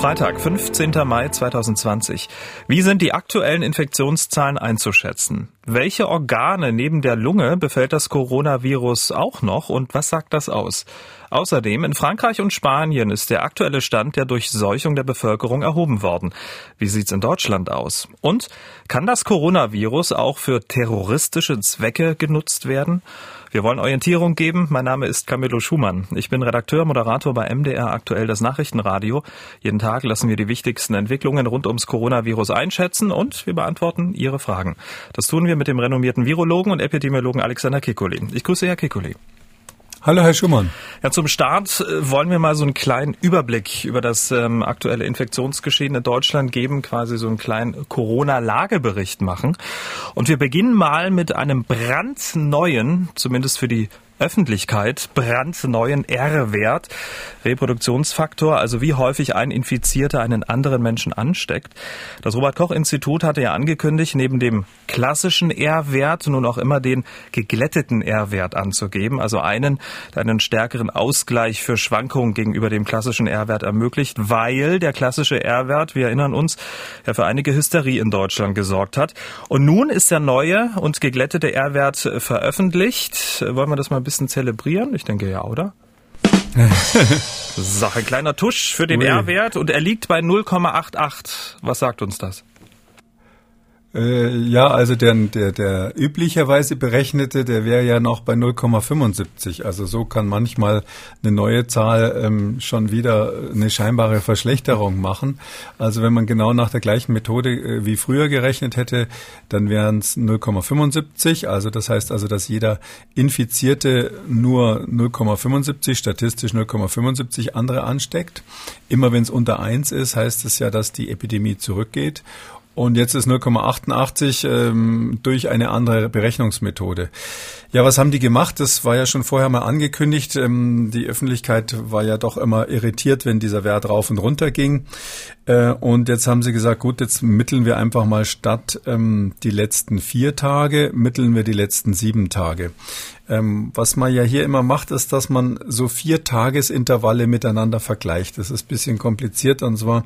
Freitag, 15. Mai 2020. Wie sind die aktuellen Infektionszahlen einzuschätzen? Welche Organe neben der Lunge befällt das Coronavirus auch noch und was sagt das aus? Außerdem in Frankreich und Spanien ist der aktuelle Stand der Durchseuchung der Bevölkerung erhoben worden. Wie sieht's in Deutschland aus? Und kann das Coronavirus auch für terroristische Zwecke genutzt werden? Wir wollen Orientierung geben. Mein Name ist Camillo Schumann. Ich bin Redakteur, Moderator bei MDR aktuell das Nachrichtenradio. Jeden Tag lassen wir die wichtigsten Entwicklungen rund ums Coronavirus einschätzen und wir beantworten Ihre Fragen. Das tun wir mit dem renommierten Virologen und Epidemiologen Alexander Kikuli. Ich grüße Herr Kikuli. Hallo, Herr Schumann. Ja, zum Start äh, wollen wir mal so einen kleinen Überblick über das ähm, aktuelle Infektionsgeschehen in Deutschland geben, quasi so einen kleinen Corona-Lagebericht machen. Und wir beginnen mal mit einem brandneuen, zumindest für die Öffentlichkeit brandneuen R-Wert, Reproduktionsfaktor, also wie häufig ein Infizierter einen anderen Menschen ansteckt. Das Robert Koch Institut hatte ja angekündigt, neben dem klassischen R-Wert nun auch immer den geglätteten R-Wert anzugeben, also einen, der einen stärkeren Ausgleich für Schwankungen gegenüber dem klassischen R-Wert ermöglicht, weil der klassische R-Wert, wir erinnern uns, ja für einige Hysterie in Deutschland gesorgt hat. Und nun ist der neue und geglättete R-Wert veröffentlicht. Wollen wir das mal ein bisschen zelebrieren? Ich denke ja, oder? Sache, kleiner Tusch für den R-Wert und er liegt bei 0,88. Was sagt uns das? Äh, ja, also der, der, der üblicherweise berechnete, der wäre ja noch bei 0,75. Also so kann manchmal eine neue Zahl ähm, schon wieder eine scheinbare Verschlechterung machen. Also wenn man genau nach der gleichen Methode äh, wie früher gerechnet hätte, dann wären es 0,75. Also das heißt also, dass jeder Infizierte nur 0,75, statistisch 0,75 andere ansteckt. Immer wenn es unter eins ist, heißt es ja, dass die Epidemie zurückgeht. Und jetzt ist 0,88 ähm, durch eine andere Berechnungsmethode. Ja, was haben die gemacht? Das war ja schon vorher mal angekündigt. Ähm, die Öffentlichkeit war ja doch immer irritiert, wenn dieser Wert rauf und runter ging. Äh, und jetzt haben sie gesagt, gut, jetzt mitteln wir einfach mal statt ähm, die letzten vier Tage, mitteln wir die letzten sieben Tage. Ähm, was man ja hier immer macht, ist, dass man so vier Tagesintervalle miteinander vergleicht. Das ist ein bisschen kompliziert und zwar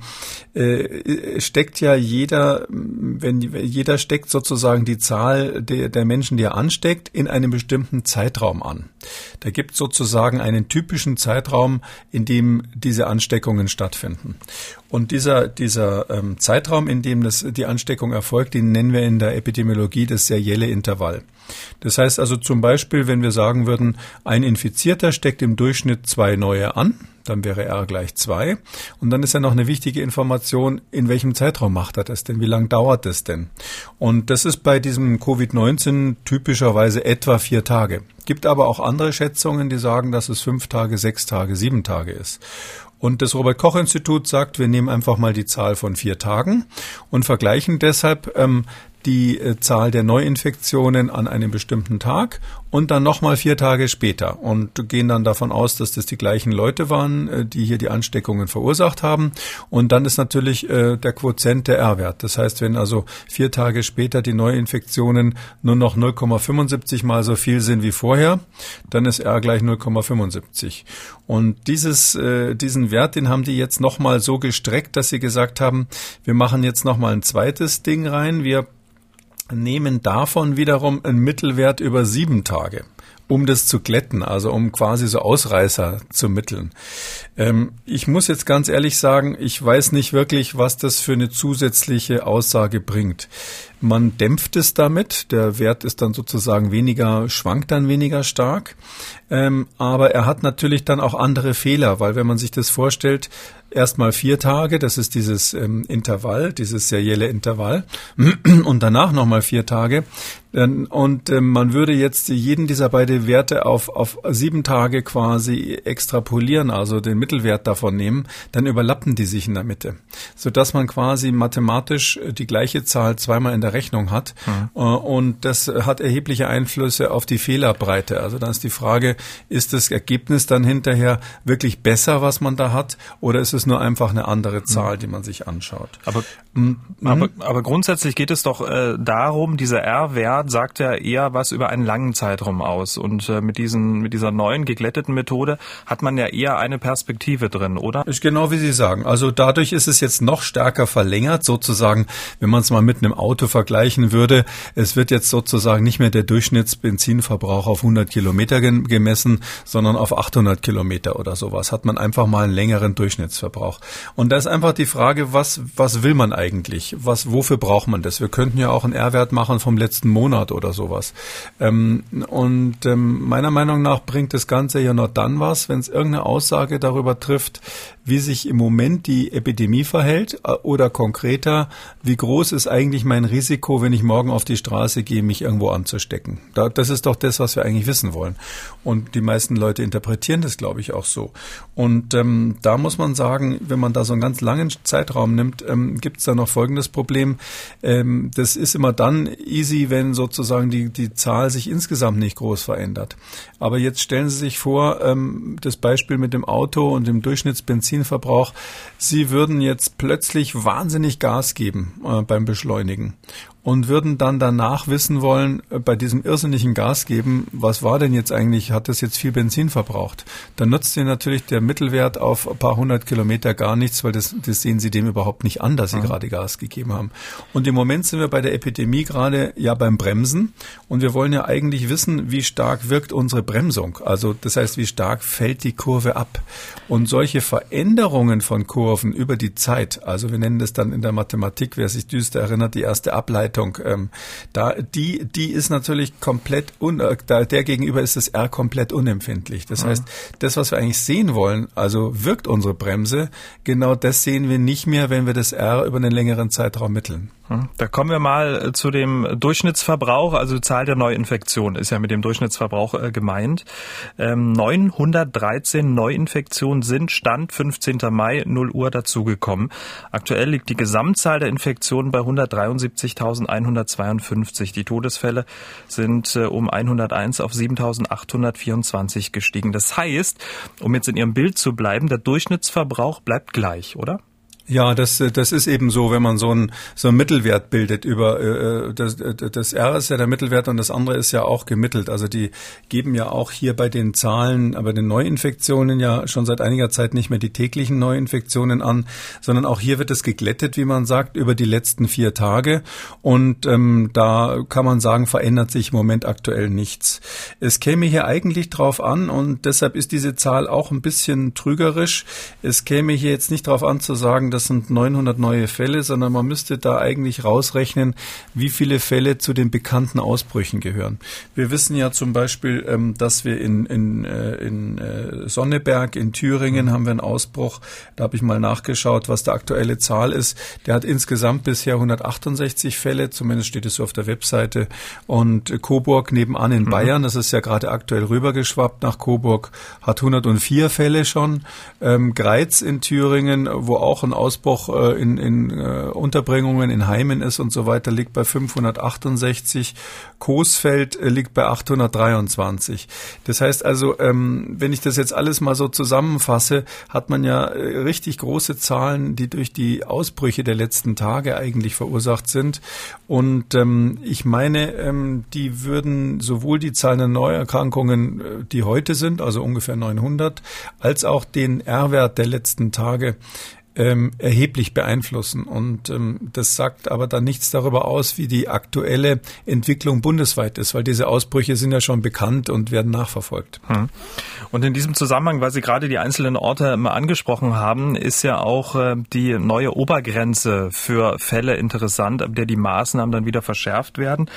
äh, steckt ja jeder, wenn jeder steckt sozusagen die Zahl der, der Menschen, die er ansteckt, in einem bestimmten Zeitraum an. Da gibt sozusagen einen typischen Zeitraum, in dem diese Ansteckungen stattfinden. Und dieser, dieser ähm, Zeitraum, in dem das, die Ansteckung erfolgt, den nennen wir in der Epidemiologie das serielle Intervall. Das heißt also zum Beispiel, wenn wir sagen würden, ein Infizierter steckt im Durchschnitt zwei neue an, dann wäre R gleich zwei. Und dann ist ja noch eine wichtige Information, in welchem Zeitraum macht er das denn? Wie lang dauert das denn? Und das ist bei diesem Covid-19 typischerweise etwa vier Tage. Gibt aber auch andere Schätzungen, die sagen, dass es fünf Tage, sechs Tage, sieben Tage ist. Und das Robert Koch Institut sagt, wir nehmen einfach mal die Zahl von vier Tagen und vergleichen deshalb ähm, die äh, Zahl der Neuinfektionen an einem bestimmten Tag und dann nochmal vier Tage später und gehen dann davon aus, dass das die gleichen Leute waren, äh, die hier die Ansteckungen verursacht haben. Und dann ist natürlich äh, der Quotient der R-Wert. Das heißt, wenn also vier Tage später die Neuinfektionen nur noch 0,75 mal so viel sind wie vorher, dann ist R gleich 0,75. Und dieses, diesen Wert, den haben die jetzt nochmal so gestreckt, dass sie gesagt haben, wir machen jetzt nochmal ein zweites Ding rein. Wir nehmen davon wiederum einen Mittelwert über sieben Tage um das zu glätten, also um quasi so Ausreißer zu mitteln. Ähm, ich muss jetzt ganz ehrlich sagen, ich weiß nicht wirklich, was das für eine zusätzliche Aussage bringt. Man dämpft es damit, der Wert ist dann sozusagen weniger, schwankt dann weniger stark, ähm, aber er hat natürlich dann auch andere Fehler, weil wenn man sich das vorstellt, erstmal vier Tage, das ist dieses ähm, Intervall, dieses serielle Intervall, und danach nochmal vier Tage. Und ähm, man würde jetzt jeden dieser beiden Werte auf, auf sieben Tage quasi extrapolieren, also den Mittelwert davon nehmen, dann überlappen die sich in der Mitte, sodass man quasi mathematisch die gleiche Zahl zweimal in der Rechnung hat. Mhm. Und das hat erhebliche Einflüsse auf die Fehlerbreite. Also dann ist die Frage, ist das Ergebnis dann hinterher wirklich besser, was man da hat, oder ist es ist nur einfach eine andere Zahl, die man sich anschaut. Aber, mhm. aber, aber grundsätzlich geht es doch äh, darum, dieser R-Wert sagt ja eher was über einen langen Zeitraum aus. Und äh, mit, diesen, mit dieser neuen geglätteten Methode hat man ja eher eine Perspektive drin, oder? Ist genau wie Sie sagen. Also dadurch ist es jetzt noch stärker verlängert, sozusagen, wenn man es mal mit einem Auto vergleichen würde. Es wird jetzt sozusagen nicht mehr der Durchschnittsbenzinverbrauch auf 100 Kilometer gemessen, sondern auf 800 Kilometer oder sowas. Hat man einfach mal einen längeren Durchschnittsverbrauch. Und da ist einfach die Frage, was, was will man eigentlich? Was, wofür braucht man das? Wir könnten ja auch einen R-Wert machen vom letzten Monat oder sowas. Ähm, und ähm, meiner Meinung nach bringt das Ganze ja nur dann was, wenn es irgendeine Aussage darüber trifft, wie sich im Moment die Epidemie verhält äh, oder konkreter, wie groß ist eigentlich mein Risiko, wenn ich morgen auf die Straße gehe, mich irgendwo anzustecken. Da, das ist doch das, was wir eigentlich wissen wollen. Und die meisten Leute interpretieren das, glaube ich, auch so. Und ähm, da muss man sagen, wenn man da so einen ganz langen Zeitraum nimmt, ähm, gibt es da noch folgendes Problem. Ähm, das ist immer dann easy, wenn sozusagen die, die Zahl sich insgesamt nicht groß verändert. Aber jetzt stellen Sie sich vor, ähm, das Beispiel mit dem Auto und dem Durchschnittsbenzin Benzinverbrauch. Sie würden jetzt plötzlich wahnsinnig Gas geben äh, beim Beschleunigen und würden dann danach wissen wollen, äh, bei diesem irrsinnigen Gas geben, was war denn jetzt eigentlich, hat das jetzt viel Benzin verbraucht? Dann nutzt Ihnen natürlich der Mittelwert auf ein paar hundert Kilometer gar nichts, weil das, das sehen Sie dem überhaupt nicht an, dass Sie mhm. gerade Gas gegeben haben. Und im Moment sind wir bei der Epidemie gerade ja beim Bremsen und wir wollen ja eigentlich wissen, wie stark wirkt unsere Bremsung. Also das heißt, wie stark fällt die Kurve ab? Und solche Veränderungen von Kurven über die Zeit, also wir nennen das dann in der Mathematik, wer sich düster erinnert, die erste Ableitung Zeitung. Ähm, da, die, die ist natürlich komplett, un, äh, da, der gegenüber ist das R komplett unempfindlich. Das mhm. heißt, das, was wir eigentlich sehen wollen, also wirkt unsere Bremse, genau das sehen wir nicht mehr, wenn wir das R über einen längeren Zeitraum mitteln. Hm. Da kommen wir mal äh, zu dem Durchschnittsverbrauch, also Zahl der Neuinfektionen ist ja mit dem Durchschnittsverbrauch äh, gemeint. Ähm, 913 Neuinfektionen sind Stand 15. Mai 0 Uhr dazugekommen. Aktuell liegt die Gesamtzahl der Infektionen bei 173.152. Die Todesfälle sind äh, um 101 auf 7.824 gestiegen. Das heißt, um jetzt in Ihrem Bild zu bleiben, der Durchschnittsverbrauch bleibt gleich, oder? Ja, das, das ist eben so, wenn man so einen so einen Mittelwert bildet über äh, das, das R ist ja der Mittelwert und das andere ist ja auch gemittelt. Also die geben ja auch hier bei den Zahlen, aber den Neuinfektionen ja schon seit einiger Zeit nicht mehr die täglichen Neuinfektionen an, sondern auch hier wird es geglättet, wie man sagt, über die letzten vier Tage. Und ähm, da kann man sagen, verändert sich im Moment aktuell nichts. Es käme hier eigentlich drauf an und deshalb ist diese Zahl auch ein bisschen trügerisch. Es käme hier jetzt nicht drauf an zu sagen, das sind 900 neue Fälle, sondern man müsste da eigentlich rausrechnen, wie viele Fälle zu den bekannten Ausbrüchen gehören. Wir wissen ja zum Beispiel, ähm, dass wir in, in, äh, in äh, Sonneberg in Thüringen haben wir einen Ausbruch. Da habe ich mal nachgeschaut, was der aktuelle Zahl ist. Der hat insgesamt bisher 168 Fälle, zumindest steht es so auf der Webseite. Und Coburg nebenan in mhm. Bayern, das ist ja gerade aktuell rübergeschwappt nach Coburg, hat 104 Fälle schon. Ähm, Greiz in Thüringen, wo auch ein Ausbruch äh, in, in äh, Unterbringungen in Heimen ist und so weiter, liegt bei 568. Coesfeld äh, liegt bei 823. Das heißt also, ähm, wenn ich das jetzt alles mal so zusammenfasse, hat man ja äh, richtig große Zahlen, die durch die Ausbrüche der letzten Tage eigentlich verursacht sind. Und ähm, ich meine, ähm, die würden sowohl die Zahlen der Neuerkrankungen, äh, die heute sind, also ungefähr 900, als auch den R-Wert der letzten Tage ähm, erheblich beeinflussen. Und ähm, das sagt aber dann nichts darüber aus, wie die aktuelle Entwicklung bundesweit ist, weil diese Ausbrüche sind ja schon bekannt und werden nachverfolgt. Hm. Und in diesem Zusammenhang, weil Sie gerade die einzelnen Orte mal angesprochen haben, ist ja auch äh, die neue Obergrenze für Fälle interessant, ab der die Maßnahmen dann wieder verschärft werden.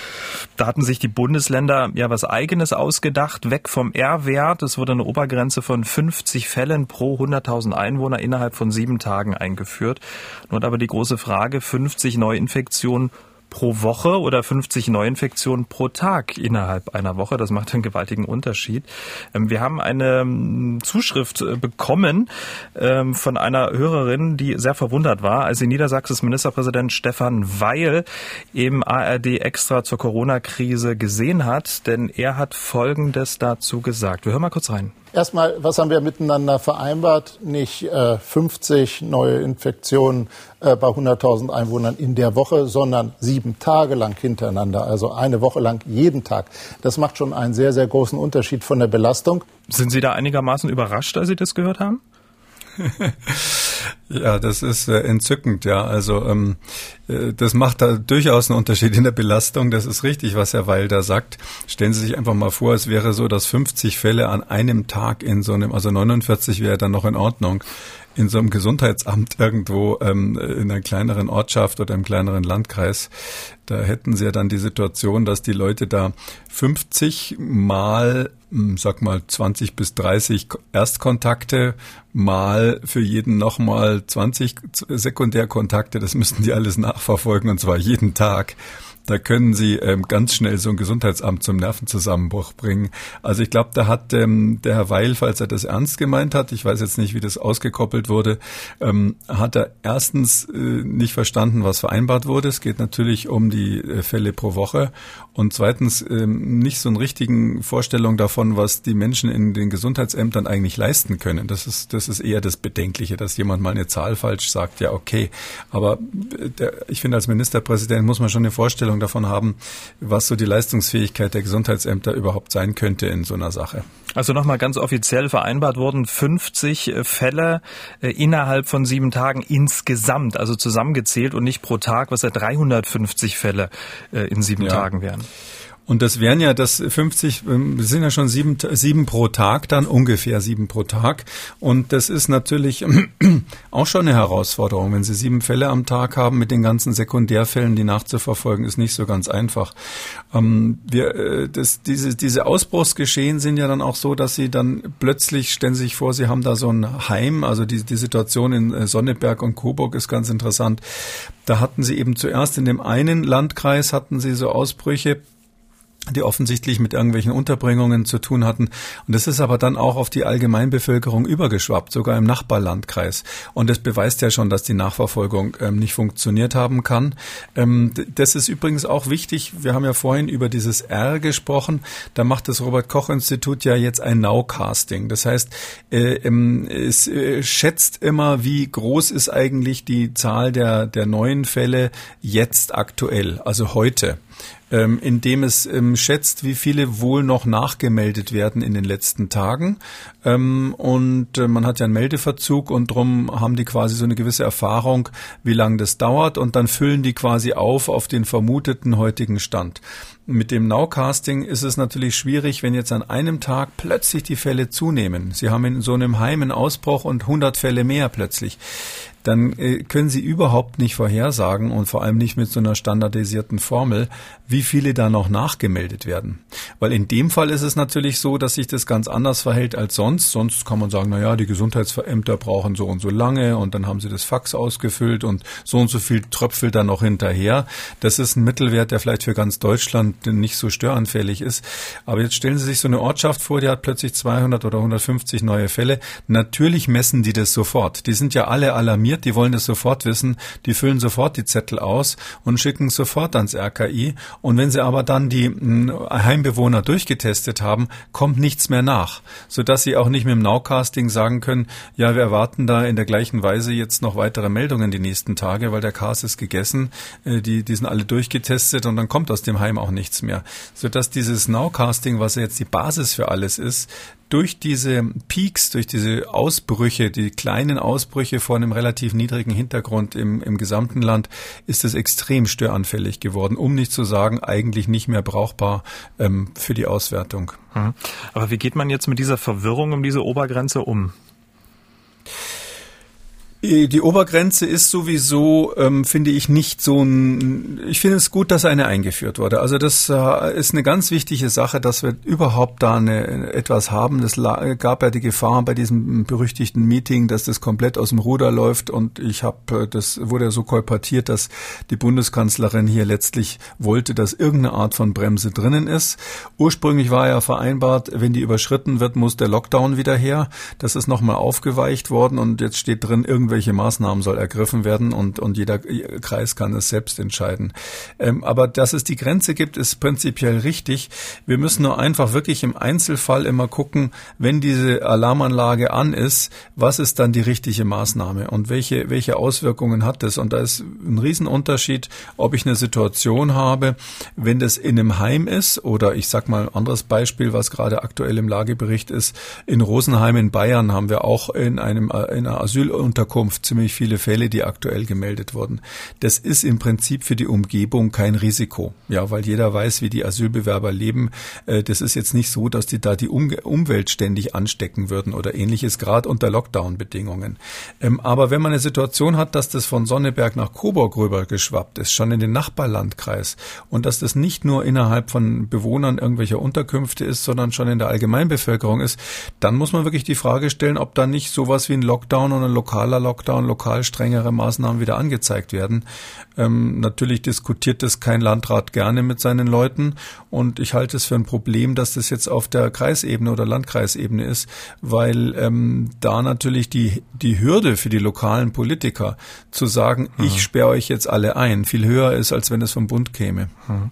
Da hatten sich die Bundesländer ja was Eigenes ausgedacht, weg vom R-Wert. Es wurde eine Obergrenze von 50 Fällen pro 100.000 Einwohner innerhalb von sieben Tagen Tagen eingeführt. Nun aber die große Frage, 50 Neuinfektionen pro Woche oder 50 Neuinfektionen pro Tag innerhalb einer Woche. Das macht einen gewaltigen Unterschied. Ähm, wir haben eine ähm, Zuschrift äh, bekommen ähm, von einer Hörerin, die sehr verwundert war, als sie Niedersachsens Ministerpräsident Stefan Weil im ARD extra zur Corona-Krise gesehen hat, denn er hat Folgendes dazu gesagt. Wir hören mal kurz rein. Erstmal, was haben wir miteinander vereinbart? Nicht äh, 50 neue Infektionen äh, bei 100.000 Einwohnern in der Woche, sondern sieben Tage lang hintereinander, also eine Woche lang jeden Tag. Das macht schon einen sehr, sehr großen Unterschied von der Belastung. Sind Sie da einigermaßen überrascht, als Sie das gehört haben? Ja, das ist äh, entzückend, ja. Also ähm, äh, das macht da durchaus einen Unterschied in der Belastung. Das ist richtig, was Herr Weil da sagt. Stellen Sie sich einfach mal vor, es wäre so, dass 50 Fälle an einem Tag in so einem, also 49 wäre dann noch in Ordnung in so einem Gesundheitsamt irgendwo ähm, in einer kleineren Ortschaft oder im kleineren Landkreis, da hätten sie ja dann die Situation, dass die Leute da 50 mal, hm, sag mal 20 bis 30 Erstkontakte mal für jeden nochmal 20 Sekundärkontakte, das müssten die alles nachverfolgen und zwar jeden Tag. Da können Sie ähm, ganz schnell so ein Gesundheitsamt zum Nervenzusammenbruch bringen. Also ich glaube, da hat ähm, der Herr Weil, falls er das ernst gemeint hat, ich weiß jetzt nicht, wie das ausgekoppelt wurde, ähm, hat er erstens äh, nicht verstanden, was vereinbart wurde. Es geht natürlich um die äh, Fälle pro Woche und zweitens ähm, nicht so eine richtigen Vorstellung davon, was die Menschen in den Gesundheitsämtern eigentlich leisten können. Das ist, das ist eher das Bedenkliche, dass jemand mal eine Zahl falsch sagt. Ja, okay. Aber äh, der, ich finde, als Ministerpräsident muss man schon eine Vorstellung davon haben, was so die Leistungsfähigkeit der Gesundheitsämter überhaupt sein könnte in so einer Sache. Also nochmal ganz offiziell vereinbart wurden 50 äh, Fälle äh, innerhalb von sieben Tagen insgesamt, also zusammengezählt und nicht pro Tag, was ja 350 Fälle äh, in sieben ja. Tagen wären. Und das wären ja das 50, ähm, das sind ja schon sieben, sieben pro Tag dann, ungefähr sieben pro Tag. Und das ist natürlich auch schon eine Herausforderung. Wenn Sie sieben Fälle am Tag haben mit den ganzen Sekundärfällen, die nachzuverfolgen, ist nicht so ganz einfach. Ähm, wir, äh, das, diese, diese Ausbruchsgeschehen sind ja dann auch so, dass Sie dann plötzlich, stellen Sie sich vor, Sie haben da so ein Heim, also die, die Situation in äh, Sonneberg und Coburg ist ganz interessant. Da hatten Sie eben zuerst in dem einen Landkreis hatten Sie so Ausbrüche, die offensichtlich mit irgendwelchen Unterbringungen zu tun hatten. Und das ist aber dann auch auf die Allgemeinbevölkerung übergeschwappt, sogar im Nachbarlandkreis. Und das beweist ja schon, dass die Nachverfolgung ähm, nicht funktioniert haben kann. Ähm, das ist übrigens auch wichtig. Wir haben ja vorhin über dieses R gesprochen. Da macht das Robert-Koch-Institut ja jetzt ein Nowcasting. Das heißt, äh, ähm, es äh, schätzt immer, wie groß ist eigentlich die Zahl der, der neuen Fälle jetzt aktuell, also heute ähm, indem es ähm, schätzt, wie viele wohl noch nachgemeldet werden in den letzten Tagen. Ähm, und äh, man hat ja einen Meldeverzug und darum haben die quasi so eine gewisse Erfahrung, wie lange das dauert und dann füllen die quasi auf auf den vermuteten heutigen Stand. Mit dem Nowcasting ist es natürlich schwierig, wenn jetzt an einem Tag plötzlich die Fälle zunehmen. Sie haben in so einem Heim einen Ausbruch und 100 Fälle mehr plötzlich dann äh, können Sie überhaupt nicht vorhersagen und vor allem nicht mit so einer standardisierten Formel, wie viele da noch nachgemeldet werden. Weil in dem Fall ist es natürlich so, dass sich das ganz anders verhält als sonst. Sonst kann man sagen, na ja, die Gesundheitsämter brauchen so und so lange und dann haben sie das Fax ausgefüllt und so und so viel tröpfelt dann noch hinterher. Das ist ein Mittelwert, der vielleicht für ganz Deutschland nicht so störanfällig ist. Aber jetzt stellen Sie sich so eine Ortschaft vor, die hat plötzlich 200 oder 150 neue Fälle. Natürlich messen die das sofort. Die sind ja alle alarmiert interessiert, die wollen das sofort wissen, die füllen sofort die Zettel aus und schicken sofort ans RKI. Und wenn sie aber dann die hm, Heimbewohner durchgetestet haben, kommt nichts mehr nach, sodass sie auch nicht mit dem Nowcasting sagen können, ja, wir erwarten da in der gleichen Weise jetzt noch weitere Meldungen die nächsten Tage, weil der Cast ist gegessen, äh, die, die sind alle durchgetestet und dann kommt aus dem Heim auch nichts mehr. Sodass dieses Nowcasting, was jetzt die Basis für alles ist, durch diese Peaks, durch diese Ausbrüche, die kleinen Ausbrüche vor einem relativ niedrigen Hintergrund im, im gesamten Land, ist es extrem störanfällig geworden, um nicht zu sagen, eigentlich nicht mehr brauchbar ähm, für die Auswertung. Mhm. Aber wie geht man jetzt mit dieser Verwirrung um diese Obergrenze um? Äh, die Obergrenze ist sowieso, ähm, finde ich, nicht so ein. Ich finde es gut, dass eine eingeführt wurde. Also das äh, ist eine ganz wichtige Sache, dass wir überhaupt da eine, etwas haben. Es gab ja die Gefahr bei diesem berüchtigten Meeting, dass das komplett aus dem Ruder läuft. Und ich habe, äh, das wurde ja so kolportiert, dass die Bundeskanzlerin hier letztlich wollte, dass irgendeine Art von Bremse drinnen ist. Ursprünglich war ja vereinbart, wenn die überschritten wird, muss der Lockdown wieder her. Das ist nochmal aufgeweicht worden und jetzt steht drin, irgendwie irgendwelche Maßnahmen soll ergriffen werden und, und jeder Kreis kann es selbst entscheiden. Ähm, aber dass es die Grenze gibt, ist prinzipiell richtig. Wir müssen nur einfach wirklich im Einzelfall immer gucken, wenn diese Alarmanlage an ist, was ist dann die richtige Maßnahme und welche, welche Auswirkungen hat das? Und da ist ein Riesenunterschied, ob ich eine Situation habe, wenn das in einem Heim ist oder ich sag mal ein anderes Beispiel, was gerade aktuell im Lagebericht ist. In Rosenheim in Bayern haben wir auch in einem, in einer Asylunterkunft ziemlich viele Fälle, die aktuell gemeldet wurden. Das ist im Prinzip für die Umgebung kein Risiko. Ja, weil jeder weiß, wie die Asylbewerber leben. Äh, das ist jetzt nicht so, dass die da die Umwelt ständig anstecken würden oder ähnliches, gerade unter Lockdown-Bedingungen. Ähm, aber wenn man eine Situation hat, dass das von Sonneberg nach Coburg rüber geschwappt ist, schon in den Nachbarlandkreis und dass das nicht nur innerhalb von Bewohnern irgendwelcher Unterkünfte ist, sondern schon in der Allgemeinbevölkerung ist, dann muss man wirklich die Frage stellen, ob da nicht sowas wie ein Lockdown oder ein lokaler Lockdown, lokal strengere Maßnahmen wieder angezeigt werden. Ähm, natürlich diskutiert das kein Landrat gerne mit seinen Leuten und ich halte es für ein Problem, dass das jetzt auf der Kreisebene oder Landkreisebene ist, weil ähm, da natürlich die, die Hürde für die lokalen Politiker zu sagen, mhm. ich sperre euch jetzt alle ein, viel höher ist, als wenn es vom Bund käme. Mhm.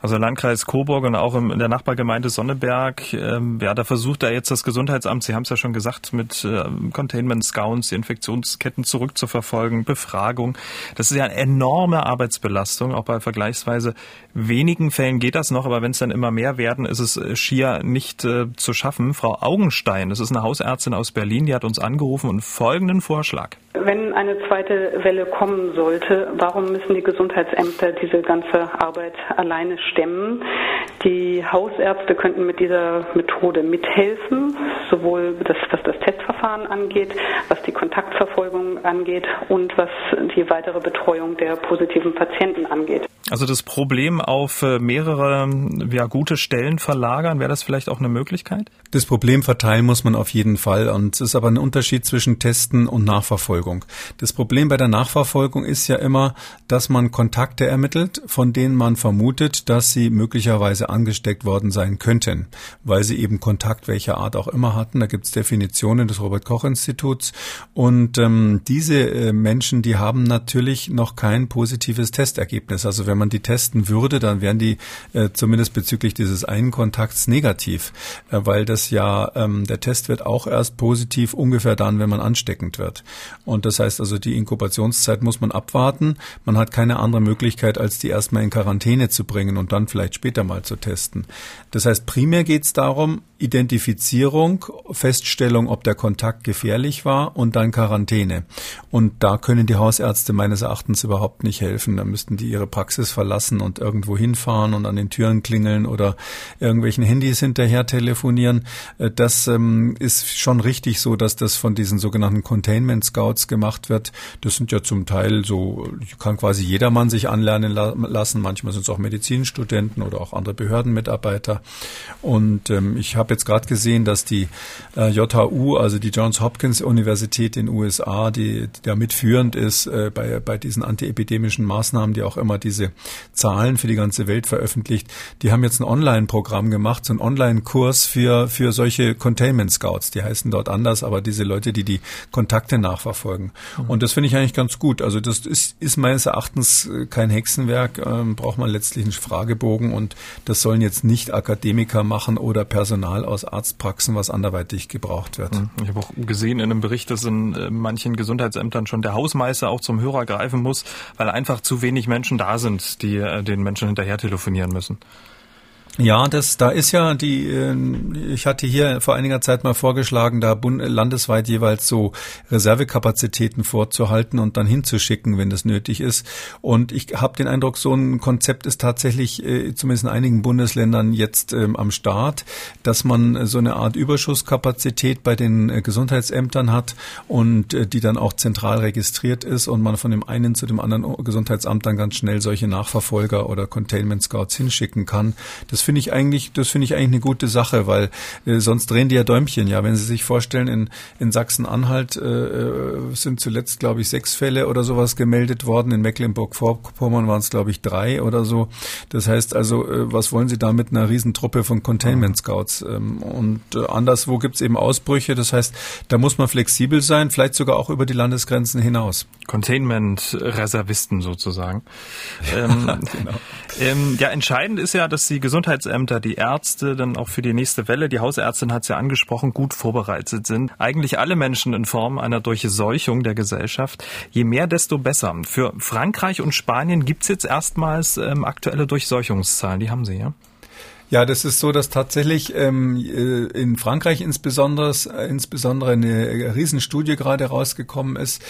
Also Landkreis Coburg und auch in der Nachbargemeinde Sonneberg, ähm, ja, da versucht da jetzt das Gesundheitsamt, Sie haben es ja schon gesagt, mit äh, Containment Scouts Infektionsketten zurückzuverfolgen, Befragung. Das ist ja eine enorme Arbeitsbelastung, auch bei vergleichsweise wenigen Fällen geht das noch, aber wenn es dann immer mehr werden, ist es äh, schier nicht äh, zu schaffen. Frau Augenstein, das ist eine Hausärztin aus Berlin, die hat uns angerufen und folgenden Vorschlag. Wenn eine zweite Welle kommen sollte, warum müssen die Gesundheitsämter diese ganze Arbeit alleine stemmen? Die Hausärzte könnten mit dieser Methode mithelfen, sowohl das, was das Testverfahren angeht, was die Kontaktverfolgung angeht und was die weitere Betreuung der positiven Patienten angeht. Also das Problem auf äh, mehrere ja, gute Stellen verlagern, wäre das vielleicht auch eine Möglichkeit? Das Problem verteilen muss man auf jeden Fall und es ist aber ein Unterschied zwischen Testen und Nachverfolgung. Das Problem bei der Nachverfolgung ist ja immer, dass man Kontakte ermittelt, von denen man vermutet, dass sie möglicherweise angesteckt worden sein könnten, weil sie eben Kontakt welcher Art auch immer hatten. Da gibt es Definitionen des Robert Koch Instituts und ähm, diese äh, Menschen, die haben natürlich noch kein positives Testergebnis. Also wenn man die testen würde, dann wären die äh, zumindest bezüglich dieses einen Kontakts negativ, äh, weil das ja ähm, der Test wird auch erst positiv ungefähr dann, wenn man ansteckend wird. Und das heißt also, die Inkubationszeit muss man abwarten. Man hat keine andere Möglichkeit, als die erstmal in Quarantäne zu bringen und dann vielleicht später mal zu testen. Das heißt, primär geht es darum, Identifizierung, Feststellung, ob der Kontakt gefährlich war und dann Quarantäne. Und da können die Hausärzte meines Erachtens überhaupt nicht helfen. Da müssten die ihre Praxis verlassen und irgendwo hinfahren und an den Türen klingeln oder irgendwelchen Handys hinterher telefonieren. Äh, das ähm, ist schon richtig so, dass das von diesen sogenannten Containment Scouts gemacht wird. Das sind ja zum Teil so, kann quasi jedermann sich anlernen lassen. Manchmal sind es auch Medizinstudenten oder auch andere Behördenmitarbeiter. Und ähm, ich habe habe jetzt gerade gesehen, dass die äh, JHU, also die Johns Hopkins Universität in den USA, die, die da mitführend ist äh, bei, bei diesen antiepidemischen Maßnahmen, die auch immer diese Zahlen für die ganze Welt veröffentlicht, die haben jetzt ein Online-Programm gemacht, so ein Online-Kurs für, für solche Containment Scouts. Die heißen dort anders, aber diese Leute, die die Kontakte nachverfolgen. Mhm. Und das finde ich eigentlich ganz gut. Also das ist, ist meines Erachtens äh, kein Hexenwerk, ähm, braucht man letztlich einen Fragebogen und das sollen jetzt nicht Akademiker machen oder Personal Personal aus Arztpraxen, was anderweitig gebraucht wird. Hm. Ich habe auch gesehen in einem Bericht, dass in äh, manchen Gesundheitsämtern schon der Hausmeister auch zum Hörer greifen muss, weil einfach zu wenig Menschen da sind, die äh, den Menschen hinterher telefonieren müssen. Ja, das, da ist ja die, äh, ich hatte hier vor einiger Zeit mal vorgeschlagen, da landesweit jeweils so Reservekapazitäten vorzuhalten und dann hinzuschicken, wenn das nötig ist. Und ich habe den Eindruck, so ein Konzept ist tatsächlich äh, zumindest in einigen Bundesländern jetzt ähm, am Start, dass man so eine Art Überschusskapazität bei den äh, Gesundheitsämtern hat und die dann auch zentral registriert ist und man von dem einen zu dem anderen Gesundheitsamt dann ganz schnell solche Nachverfolger oder Containment Scouts hinschicken kann. Das finde ich eigentlich, das finde ich eigentlich eine gute Sache, weil äh, sonst drehen die ja Däumchen. Ja, wenn Sie sich vorstellen, in, in Sachsen-Anhalt äh, äh sind zuletzt, glaube ich, sechs Fälle oder sowas gemeldet worden. In Mecklenburg-Vorpommern waren es, glaube ich, drei oder so. Das heißt also, äh, was wollen Sie da mit einer Riesentruppe von Containment Scouts? Ähm, und äh, anderswo gibt es eben Ausbrüche. Das heißt, da muss man flexibel sein, vielleicht sogar auch über die Landesgrenzen hinaus. Containment-Reservisten sozusagen. ähm, genau. ähm, ja, entscheidend ist ja, dass die Gesundheitsämter, die Ärzte dann auch für die nächste Welle, die Hausärztin hat es ja angesprochen, gut vorbereitet sind. Eigentlich alle Menschen in Form einer Durchseuchung der Gesellschaft. Je mehr, desto besser. Für Frankreich und Spanien gibt's jetzt erstmals ähm, aktuelle Durchseuchungszahlen. Die haben sie, ja? Ja, das ist so, dass tatsächlich ähm, äh, in Frankreich insbesondere, äh, insbesondere eine Riesenstudie gerade rausgekommen ist.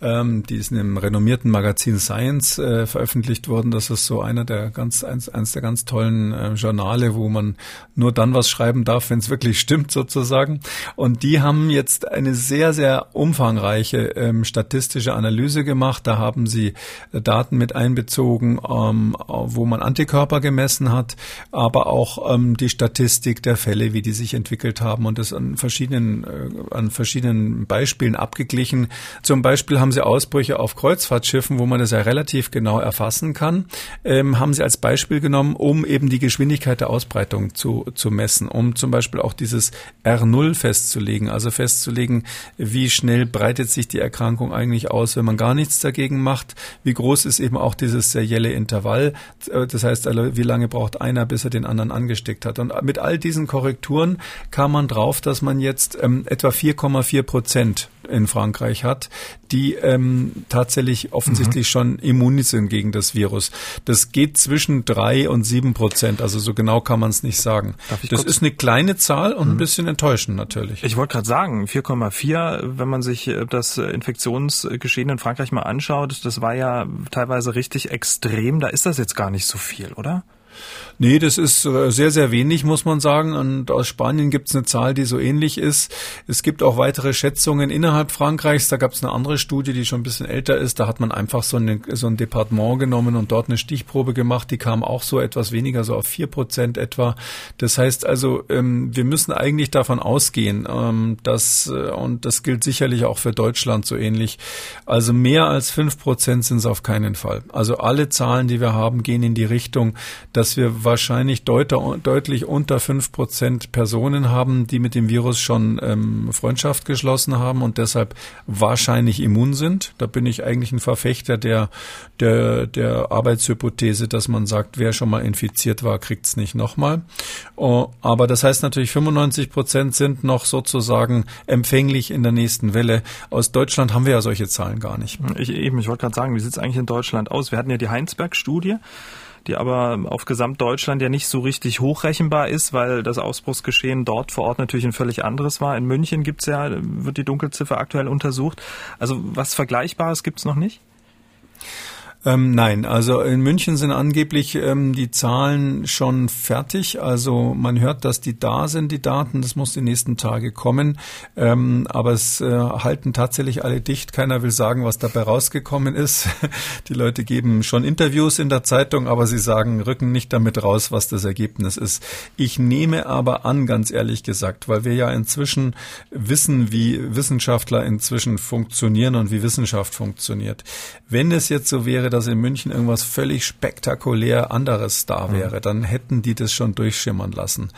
Ähm, die ist in einem renommierten Magazin Science äh, veröffentlicht worden. Das ist so einer der ganz eins, eins der ganz tollen äh, Journale, wo man nur dann was schreiben darf, wenn es wirklich stimmt sozusagen. Und die haben jetzt eine sehr sehr umfangreiche ähm, statistische Analyse gemacht. Da haben sie Daten mit einbezogen, ähm, wo man Antikörper gemessen hat, aber auch auch ähm, die Statistik der Fälle, wie die sich entwickelt haben und das an verschiedenen, äh, an verschiedenen Beispielen abgeglichen. Zum Beispiel haben sie Ausbrüche auf Kreuzfahrtschiffen, wo man das ja relativ genau erfassen kann, ähm, haben sie als Beispiel genommen, um eben die Geschwindigkeit der Ausbreitung zu, zu messen, um zum Beispiel auch dieses R0 festzulegen, also festzulegen, wie schnell breitet sich die Erkrankung eigentlich aus, wenn man gar nichts dagegen macht, wie groß ist eben auch dieses serielle Intervall, äh, das heißt, also, wie lange braucht einer, bis er den anderen angesteckt hat. Und mit all diesen Korrekturen kam man drauf, dass man jetzt ähm, etwa 4,4 Prozent in Frankreich hat, die ähm, tatsächlich offensichtlich mhm. schon immun sind gegen das Virus. Das geht zwischen drei und sieben Prozent, also so genau kann man es nicht sagen. das ist eine kleine Zahl und mhm. ein bisschen enttäuschend natürlich. Ich wollte gerade sagen, 4,4, wenn man sich äh, das Infektionsgeschehen in Frankreich mal anschaut, das war ja teilweise richtig extrem. Da ist das jetzt gar nicht so viel, oder? Nee, das ist äh, sehr, sehr wenig, muss man sagen. Und aus Spanien gibt es eine Zahl, die so ähnlich ist. Es gibt auch weitere Schätzungen innerhalb Frankreichs. Da gab es eine andere Studie, die schon ein bisschen älter ist. Da hat man einfach so, eine, so ein Departement genommen und dort eine Stichprobe gemacht. Die kam auch so etwas weniger, so auf vier Prozent etwa. Das heißt also, ähm, wir müssen eigentlich davon ausgehen, ähm, dass, äh, und das gilt sicherlich auch für Deutschland so ähnlich, also mehr als fünf Prozent sind es auf keinen Fall. Also alle Zahlen, die wir haben, gehen in die Richtung, dass wir wahrscheinlich deut deutlich unter fünf Prozent Personen haben, die mit dem Virus schon ähm, Freundschaft geschlossen haben und deshalb wahrscheinlich immun sind. Da bin ich eigentlich ein Verfechter der, der, der Arbeitshypothese, dass man sagt, wer schon mal infiziert war, kriegt es nicht nochmal. Oh, aber das heißt natürlich, 95 Prozent sind noch sozusagen empfänglich in der nächsten Welle. Aus Deutschland haben wir ja solche Zahlen gar nicht. Ich ich wollte gerade sagen, wie sieht es eigentlich in Deutschland aus? Wir hatten ja die Heinsberg-Studie die aber auf Gesamtdeutschland ja nicht so richtig hochrechenbar ist, weil das Ausbruchsgeschehen dort vor Ort natürlich ein völlig anderes war. In München gibt's ja, wird die Dunkelziffer aktuell untersucht. Also was Vergleichbares gibt's noch nicht? Ähm, nein, also in München sind angeblich ähm, die Zahlen schon fertig. Also man hört, dass die da sind, die Daten. Das muss die nächsten Tage kommen. Ähm, aber es äh, halten tatsächlich alle dicht. Keiner will sagen, was dabei rausgekommen ist. Die Leute geben schon Interviews in der Zeitung, aber sie sagen, rücken nicht damit raus, was das Ergebnis ist. Ich nehme aber an, ganz ehrlich gesagt, weil wir ja inzwischen wissen, wie Wissenschaftler inzwischen funktionieren und wie Wissenschaft funktioniert. Wenn es jetzt so wäre, dass in München irgendwas völlig spektakulär anderes da mhm. wäre, dann hätten die das schon durchschimmern lassen.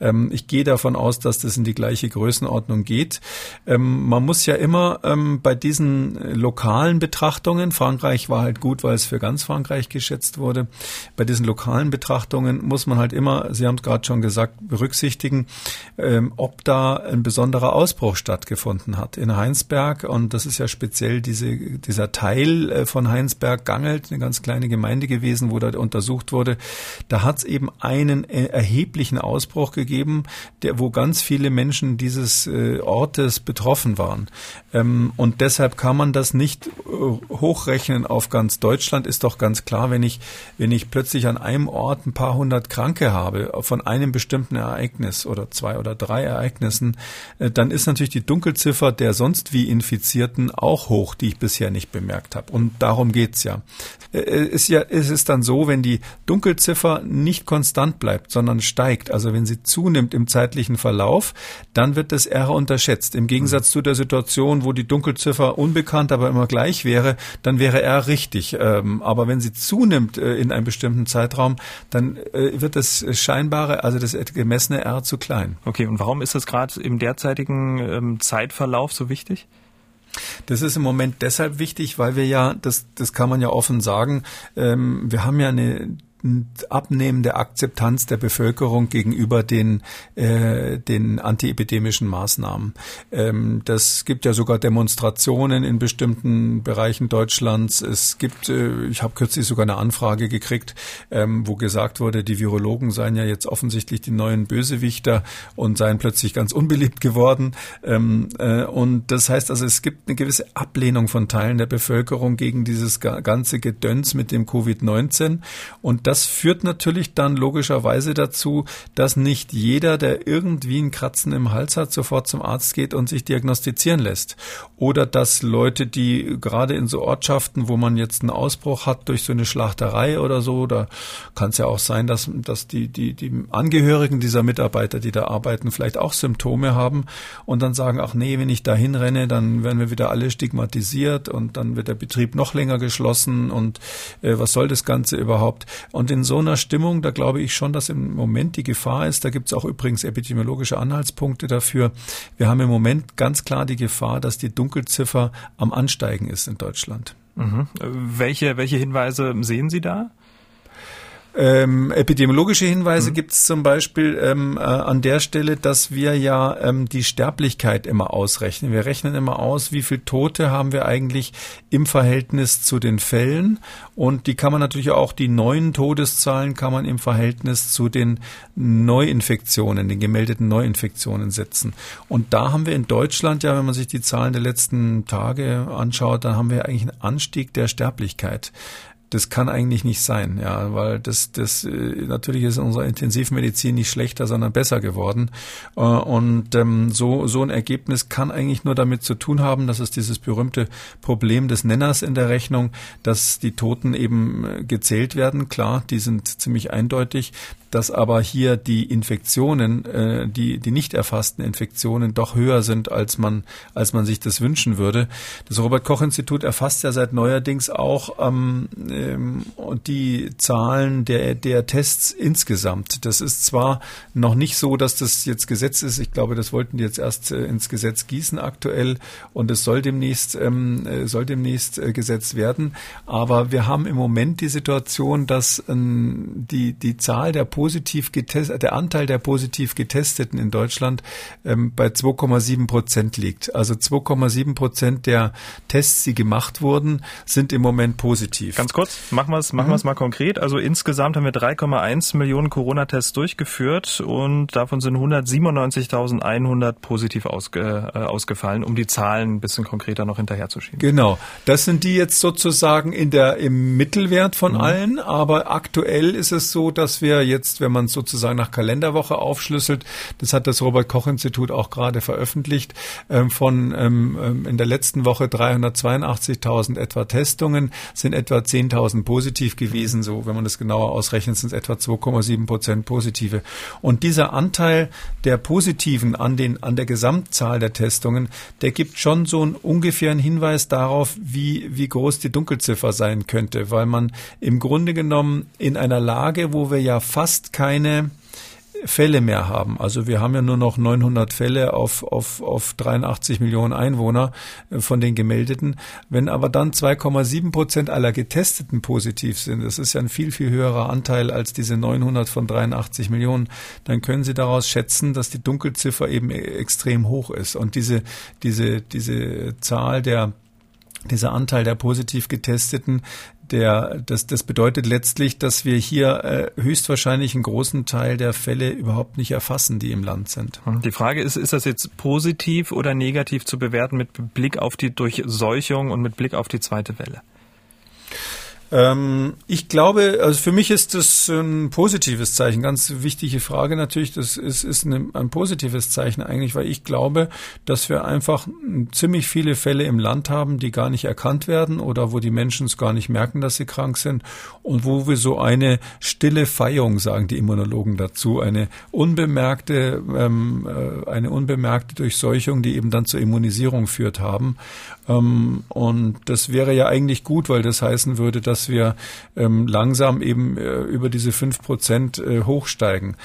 Ähm, ich gehe davon aus, dass das in die gleiche Größenordnung geht. Ähm, man muss ja immer ähm, bei diesen lokalen Betrachtungen, Frankreich war halt gut, weil es für ganz Frankreich geschätzt wurde, bei diesen lokalen Betrachtungen muss man halt immer, Sie haben es gerade schon gesagt, berücksichtigen, ähm, ob da ein besonderer Ausbruch stattgefunden hat. In Heinsberg, und das ist ja speziell diese, dieser Teil äh, von Heinsberg, Gange, Angelt, eine ganz kleine Gemeinde gewesen, wo da untersucht wurde. Da hat es eben einen erheblichen Ausbruch gegeben, der, wo ganz viele Menschen dieses äh, Ortes betroffen waren. Ähm, und deshalb kann man das nicht äh, hochrechnen auf ganz Deutschland. Ist doch ganz klar, wenn ich, wenn ich plötzlich an einem Ort ein paar hundert Kranke habe von einem bestimmten Ereignis oder zwei oder drei Ereignissen, äh, dann ist natürlich die Dunkelziffer der sonst wie Infizierten auch hoch, die ich bisher nicht bemerkt habe. Und darum geht's ja. Äh, ist ja, ist es dann so, wenn die Dunkelziffer nicht konstant bleibt, sondern steigt, also wenn sie zunimmt im zeitlichen Verlauf, dann wird das R unterschätzt. Im Gegensatz zu der Situation, wo die Dunkelziffer unbekannt, aber immer gleich wäre, dann wäre R richtig. Ähm, aber wenn sie zunimmt äh, in einem bestimmten Zeitraum, dann äh, wird das scheinbare, also das gemessene R zu klein. Okay, und warum ist das gerade im derzeitigen ähm, Zeitverlauf so wichtig? Das ist im Moment deshalb wichtig, weil wir ja, das, das kann man ja offen sagen, ähm, wir haben ja eine abnehmende Akzeptanz der Bevölkerung gegenüber den, äh, den antiepidemischen Maßnahmen. Ähm, das gibt ja sogar Demonstrationen in bestimmten Bereichen Deutschlands. Es gibt, äh, ich habe kürzlich sogar eine Anfrage gekriegt, ähm, wo gesagt wurde, die Virologen seien ja jetzt offensichtlich die neuen Bösewichter und seien plötzlich ganz unbeliebt geworden. Ähm, äh, und das heißt also, es gibt eine gewisse Ablehnung von Teilen der Bevölkerung gegen dieses ganze Gedöns mit dem Covid-19 und das führt natürlich dann logischerweise dazu, dass nicht jeder, der irgendwie einen Kratzen im Hals hat, sofort zum Arzt geht und sich diagnostizieren lässt. Oder dass Leute, die gerade in so Ortschaften, wo man jetzt einen Ausbruch hat durch so eine Schlachterei oder so, da kann es ja auch sein, dass, dass die, die, die Angehörigen dieser Mitarbeiter, die da arbeiten, vielleicht auch Symptome haben und dann sagen, ach nee, wenn ich da hinrenne, dann werden wir wieder alle stigmatisiert und dann wird der Betrieb noch länger geschlossen und äh, was soll das Ganze überhaupt? Und in so einer Stimmung, da glaube ich schon, dass im Moment die Gefahr ist, da gibt es auch übrigens epidemiologische Anhaltspunkte dafür. Wir haben im Moment ganz klar die Gefahr, dass die Dunkelziffer am Ansteigen ist in Deutschland. Mhm. Welche, welche Hinweise sehen Sie da? Ähm, epidemiologische Hinweise mhm. gibt es zum Beispiel ähm, äh, an der Stelle, dass wir ja ähm, die Sterblichkeit immer ausrechnen. Wir rechnen immer aus, wie viele Tote haben wir eigentlich im Verhältnis zu den Fällen. Und die kann man natürlich auch, die neuen Todeszahlen kann man im Verhältnis zu den Neuinfektionen, den gemeldeten Neuinfektionen setzen. Und da haben wir in Deutschland ja, wenn man sich die Zahlen der letzten Tage anschaut, dann haben wir eigentlich einen Anstieg der Sterblichkeit das kann eigentlich nicht sein, ja, weil das, das äh, natürlich ist unsere Intensivmedizin nicht schlechter, sondern besser geworden. Äh, und ähm, so, so ein Ergebnis kann eigentlich nur damit zu tun haben, dass es dieses berühmte Problem des Nenners in der Rechnung, dass die Toten eben äh, gezählt werden. Klar, die sind ziemlich eindeutig dass aber hier die Infektionen, äh, die, die nicht erfassten Infektionen doch höher sind, als man, als man sich das wünschen würde. Das Robert-Koch-Institut erfasst ja seit neuerdings auch ähm, ähm, die Zahlen der, der Tests insgesamt. Das ist zwar noch nicht so, dass das jetzt Gesetz ist. Ich glaube, das wollten die jetzt erst äh, ins Gesetz gießen aktuell und es soll demnächst, ähm, äh, soll demnächst äh, Gesetz werden. Aber wir haben im Moment die Situation, dass ähm, die, die Zahl der positiv getestet, der Anteil der positiv Getesteten in Deutschland ähm, bei 2,7 Prozent liegt. Also 2,7 Prozent der Tests, die gemacht wurden, sind im Moment positiv. Ganz kurz, machen wir es machen mhm. mal konkret. Also insgesamt haben wir 3,1 Millionen Corona-Tests durchgeführt und davon sind 197.100 positiv ausge, äh, ausgefallen, um die Zahlen ein bisschen konkreter noch hinterherzuschieben. Genau, das sind die jetzt sozusagen in der im Mittelwert von mhm. allen, aber aktuell ist es so, dass wir jetzt wenn man es sozusagen nach Kalenderwoche aufschlüsselt, das hat das Robert Koch Institut auch gerade veröffentlicht, ähm, von ähm, ähm in der letzten Woche 382.000 etwa Testungen sind etwa 10.000 positiv gewesen. So, wenn man das genauer ausrechnet, sind es etwa 2,7 Prozent positive. Und dieser Anteil der Positiven an den an der Gesamtzahl der Testungen, der gibt schon so einen ungefähren Hinweis darauf, wie wie groß die Dunkelziffer sein könnte, weil man im Grunde genommen in einer Lage, wo wir ja fast keine Fälle mehr haben. Also wir haben ja nur noch 900 Fälle auf, auf, auf 83 Millionen Einwohner äh, von den gemeldeten. Wenn aber dann 2,7 Prozent aller Getesteten positiv sind, das ist ja ein viel, viel höherer Anteil als diese 900 von 83 Millionen, dann können Sie daraus schätzen, dass die Dunkelziffer eben e-, extrem hoch ist. Und diese, diese, diese Zahl der dieser Anteil der positiv Getesteten, der, das, das bedeutet letztlich, dass wir hier äh, höchstwahrscheinlich einen großen Teil der Fälle überhaupt nicht erfassen, die im Land sind. Hm. Die Frage ist, ist das jetzt positiv oder negativ zu bewerten mit Blick auf die Durchseuchung und mit Blick auf die zweite Welle? Ähm, ich glaube, also für mich ist das ein positives Zeichen. Ganz wichtige Frage natürlich. Das ist, ist ein, ein positives Zeichen eigentlich, weil ich glaube, dass wir einfach ziemlich viele Fälle im Land haben, die gar nicht erkannt werden oder wo die Menschen es gar nicht merken, dass sie krank sind und wo wir so eine stille Feierung, sagen die Immunologen dazu, eine unbemerkte, ähm, äh, eine unbemerkte Durchseuchung, die eben dann zur Immunisierung führt haben. Ähm, und das wäre ja eigentlich gut, weil das heißen würde, dass wir ähm, langsam eben äh, über diese fünf Prozent äh, hochsteigen.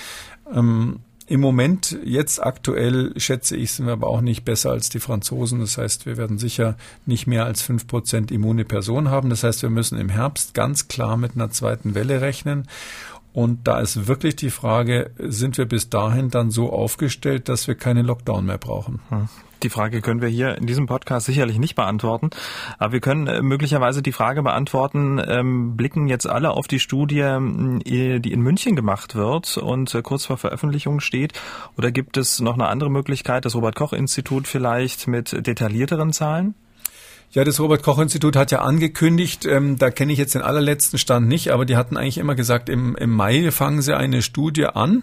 Ähm, Im Moment, jetzt aktuell, schätze ich, sind wir aber auch nicht besser als die Franzosen. Das heißt, wir werden sicher nicht mehr als fünf Prozent immune Personen haben. Das heißt, wir müssen im Herbst ganz klar mit einer zweiten Welle rechnen. Und da ist wirklich die Frage, sind wir bis dahin dann so aufgestellt, dass wir keine Lockdown mehr brauchen? Hm. Die Frage können wir hier in diesem Podcast sicherlich nicht beantworten, aber wir können äh, möglicherweise die Frage beantworten, ähm, blicken jetzt alle auf die Studie, äh, die in München gemacht wird und äh, kurz vor Veröffentlichung steht, oder gibt es noch eine andere Möglichkeit, das Robert Koch Institut vielleicht mit detaillierteren Zahlen? Ja, das Robert-Koch-Institut hat ja angekündigt, ähm, da kenne ich jetzt den allerletzten Stand nicht, aber die hatten eigentlich immer gesagt, im, im Mai fangen sie eine Studie an,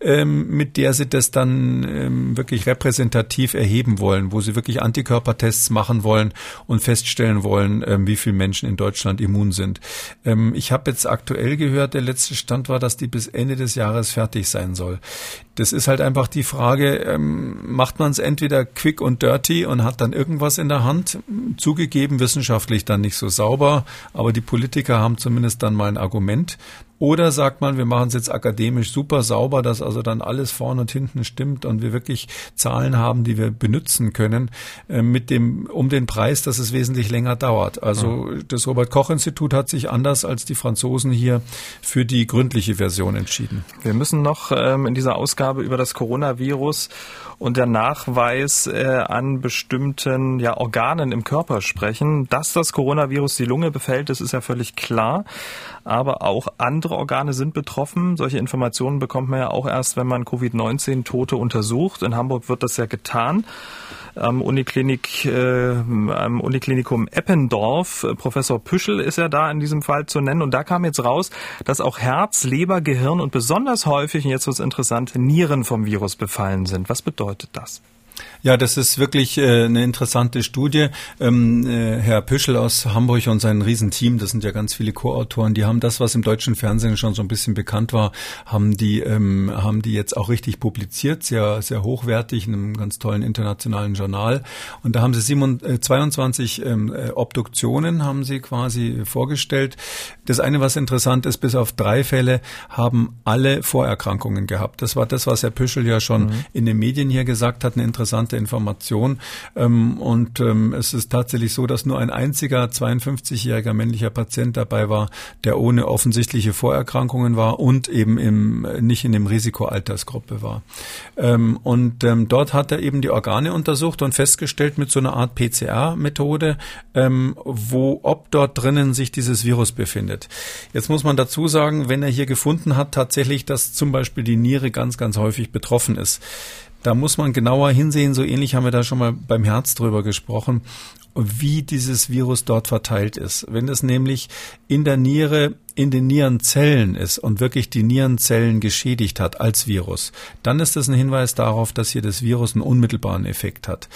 ähm, mit der sie das dann ähm, wirklich repräsentativ erheben wollen, wo sie wirklich Antikörpertests machen wollen und feststellen wollen, ähm, wie viele Menschen in Deutschland immun sind. Ähm, ich habe jetzt aktuell gehört, der letzte Stand war, dass die bis Ende des Jahres fertig sein soll. Das ist halt einfach die Frage, ähm, macht man es entweder quick und dirty und hat dann irgendwas in der Hand, zu zugegeben, wissenschaftlich dann nicht so sauber, aber die Politiker haben zumindest dann mal ein Argument. Oder sagt man, wir machen es jetzt akademisch super sauber, dass also dann alles vorne und hinten stimmt und wir wirklich Zahlen haben, die wir benutzen können, äh, mit dem, um den Preis, dass es wesentlich länger dauert. Also ja. das Robert Koch Institut hat sich anders als die Franzosen hier für die gründliche Version entschieden. Wir müssen noch ähm, in dieser Ausgabe über das Coronavirus und der Nachweis äh, an bestimmten ja, Organen im Körper sprechen. Dass das Coronavirus die Lunge befällt, das ist ja völlig klar. Aber auch andere Organe sind betroffen. Solche Informationen bekommt man ja auch erst, wenn man Covid-19-Tote untersucht. In Hamburg wird das ja getan. Am Uniklinik, äh, am Uniklinikum Eppendorf. Professor Püschel ist ja da in diesem Fall zu nennen. Und da kam jetzt raus, dass auch Herz, Leber, Gehirn und besonders häufig, und jetzt wird es interessant, Nieren vom Virus befallen sind. Was bedeutet das? Ja, das ist wirklich äh, eine interessante Studie. Ähm, äh, Herr Püschel aus Hamburg und sein Riesenteam, das sind ja ganz viele Co-Autoren, die haben das, was im deutschen Fernsehen schon so ein bisschen bekannt war, haben die, ähm, haben die jetzt auch richtig publiziert, sehr, sehr hochwertig in einem ganz tollen internationalen Journal. Und da haben sie 7, äh, 22 ähm, äh, Obduktionen haben sie quasi vorgestellt. Das eine, was interessant ist, bis auf drei Fälle haben alle Vorerkrankungen gehabt. Das war das, was Herr Püschel ja schon mhm. in den Medien hier gesagt hat, eine interessante Information. Ähm, und ähm, es ist tatsächlich so, dass nur ein einziger 52-jähriger männlicher Patient dabei war, der ohne offensichtliche Vorerkrankungen war und eben im, nicht in dem Risikoaltersgruppe war. Ähm, und ähm, dort hat er eben die Organe untersucht und festgestellt mit so einer Art PCR-Methode, ähm, wo ob dort drinnen sich dieses Virus befindet. Jetzt muss man dazu sagen, wenn er hier gefunden hat, tatsächlich, dass zum Beispiel die Niere ganz, ganz häufig betroffen ist. Da muss man genauer hinsehen. So ähnlich haben wir da schon mal beim Herz drüber gesprochen, wie dieses Virus dort verteilt ist. Wenn es nämlich in der Niere in den Nierenzellen ist und wirklich die Nierenzellen geschädigt hat als Virus, dann ist das ein Hinweis darauf, dass hier das Virus einen unmittelbaren Effekt hat.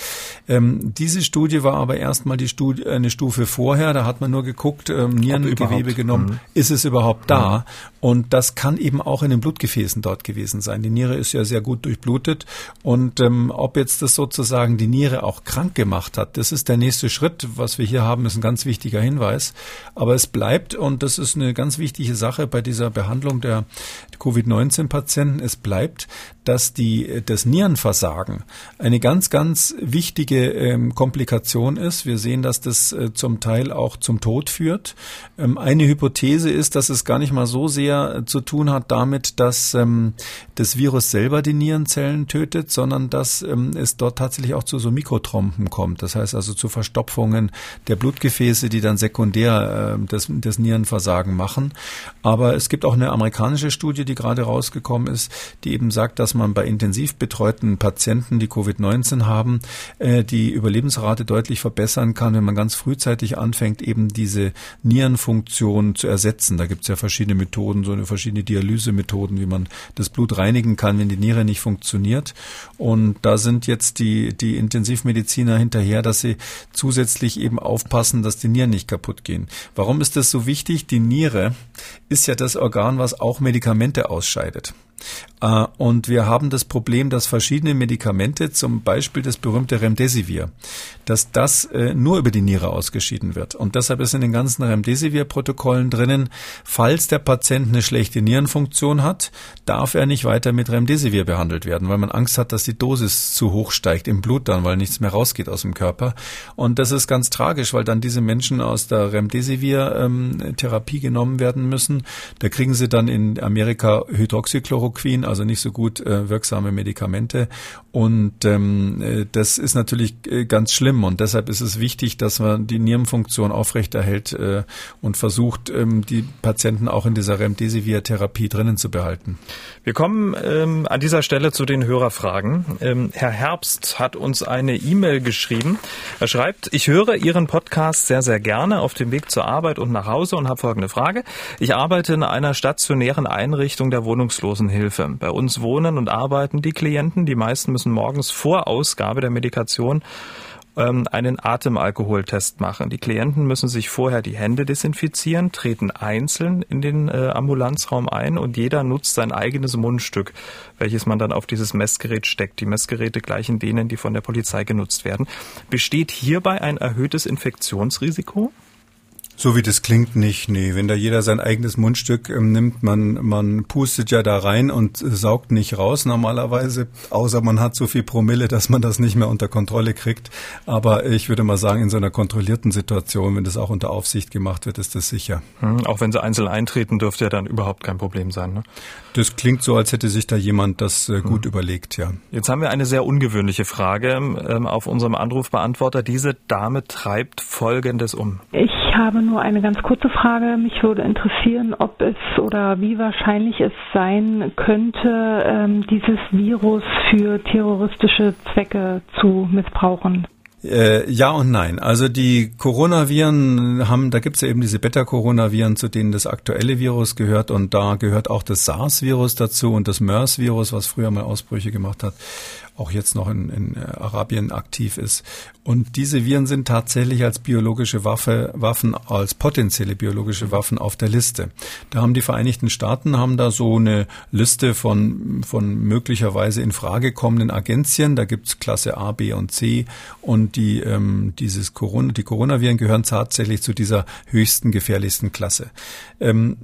Ähm, diese Studie war aber erstmal die Studie, eine Stufe vorher. Da hat man nur geguckt, ähm, Nierengewebe genommen, mhm. ist es überhaupt da? Mhm. Und das kann eben auch in den Blutgefäßen dort gewesen sein. Die Niere ist ja sehr gut durchblutet und ähm, ob jetzt das sozusagen die Niere auch krank gemacht hat, das ist der nächste Schritt. Was wir hier haben, ist ein ganz wichtiger Hinweis. Aber es bleibt und das ist eine ganz ganz wichtige Sache bei dieser Behandlung der Covid-19-Patienten. Es bleibt, dass die, das Nierenversagen eine ganz, ganz wichtige ähm, Komplikation ist. Wir sehen, dass das äh, zum Teil auch zum Tod führt. Ähm, eine Hypothese ist, dass es gar nicht mal so sehr äh, zu tun hat damit, dass ähm, das Virus selber die Nierenzellen tötet, sondern dass ähm, es dort tatsächlich auch zu so Mikrotrompen kommt. Das heißt also zu Verstopfungen der Blutgefäße, die dann sekundär äh, das, das Nierenversagen machen machen. Aber es gibt auch eine amerikanische Studie, die gerade rausgekommen ist, die eben sagt, dass man bei intensiv betreuten Patienten, die Covid-19 haben, äh, die Überlebensrate deutlich verbessern kann, wenn man ganz frühzeitig anfängt, eben diese Nierenfunktion zu ersetzen. Da gibt es ja verschiedene Methoden, so eine verschiedene Dialysemethoden, wie man das Blut reinigen kann, wenn die Niere nicht funktioniert. Und da sind jetzt die, die Intensivmediziner hinterher, dass sie zusätzlich eben aufpassen, dass die Nieren nicht kaputt gehen. Warum ist das so wichtig? Die Niere ist ja das Organ, was auch Medikamente ausscheidet. Äh, und wir haben das Problem, dass verschiedene Medikamente, zum Beispiel das berühmte Remdesivir, dass das äh, nur über die Niere ausgeschieden wird. Und deshalb ist in den ganzen Remdesivir-Protokollen drinnen, falls der Patient eine schlechte Nierenfunktion hat, darf er nicht weiter mit Remdesivir behandelt werden, weil man Angst hat, dass die Dosis zu hoch steigt im Blut dann, weil nichts mehr rausgeht aus dem Körper. Und das ist ganz tragisch, weil dann diese Menschen aus der Remdesivir-Therapie ähm, genommen werden müssen. Da kriegen sie dann in Amerika Hydroxychloroquin, also nicht so gut äh, wirksame Medikamente. Und ähm, äh, das ist natürlich äh, ganz schlimm. Und deshalb ist es wichtig, dass man die Nierenfunktion aufrechterhält äh, und versucht, ähm, die Patienten auch in dieser Remdesivir-Therapie drinnen zu behalten. Wir kommen ähm, an dieser Stelle zu den Hörerfragen. Ähm, Herr Herbst hat uns eine E-Mail geschrieben. Er schreibt, ich höre Ihren Podcast sehr, sehr gerne auf dem Weg zur Arbeit und nach Hause und habe folgende Frage. Ich arbeite in einer stationären Einrichtung der Wohnungslosenhilfe. Bei uns wohnen und arbeiten die Klienten. Die meisten müssen morgens vor Ausgabe der Medikation ähm, einen Atemalkoholtest machen. Die Klienten müssen sich vorher die Hände desinfizieren, treten einzeln in den äh, Ambulanzraum ein und jeder nutzt sein eigenes Mundstück, welches man dann auf dieses Messgerät steckt. Die Messgeräte gleichen denen, die von der Polizei genutzt werden. Besteht hierbei ein erhöhtes Infektionsrisiko? So wie das klingt nicht, nee. Wenn da jeder sein eigenes Mundstück ähm, nimmt, man, man pustet ja da rein und äh, saugt nicht raus normalerweise, außer man hat so viel Promille, dass man das nicht mehr unter Kontrolle kriegt. Aber ich würde mal sagen, in so einer kontrollierten Situation, wenn das auch unter Aufsicht gemacht wird, ist das sicher. Hm, auch wenn sie einzeln eintreten, dürfte ja dann überhaupt kein Problem sein. Ne? Das klingt so, als hätte sich da jemand das äh, gut hm. überlegt, ja. Jetzt haben wir eine sehr ungewöhnliche Frage ähm, auf unserem Anrufbeantworter. Diese Dame treibt Folgendes um. Ich habe nur eine ganz kurze Frage. Mich würde interessieren, ob es oder wie wahrscheinlich es sein könnte, ähm, dieses Virus für terroristische Zwecke zu missbrauchen. Äh, ja und nein. Also die Coronaviren haben, da gibt es ja eben diese Beta-Coronaviren, zu denen das aktuelle Virus gehört und da gehört auch das SARS-Virus dazu und das MERS-Virus, was früher mal Ausbrüche gemacht hat auch jetzt noch in, in äh, Arabien aktiv ist. Und diese Viren sind tatsächlich als biologische Waffe, Waffen, als potenzielle biologische Waffen auf der Liste. Da haben die Vereinigten Staaten haben da so eine Liste von, von möglicherweise in Frage kommenden Agenzien. Da gibt's Klasse A, B und C. Und die, ähm, dieses Corona, die Coronaviren gehören tatsächlich zu dieser höchsten, gefährlichsten Klasse. Ähm,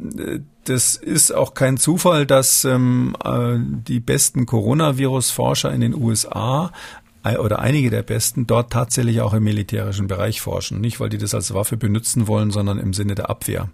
das ist auch kein Zufall, dass ähm, äh, die besten Coronavirus-Forscher in den USA oder einige der besten dort tatsächlich auch im militärischen Bereich forschen. Nicht, weil die das als Waffe benutzen wollen, sondern im Sinne der Abwehr.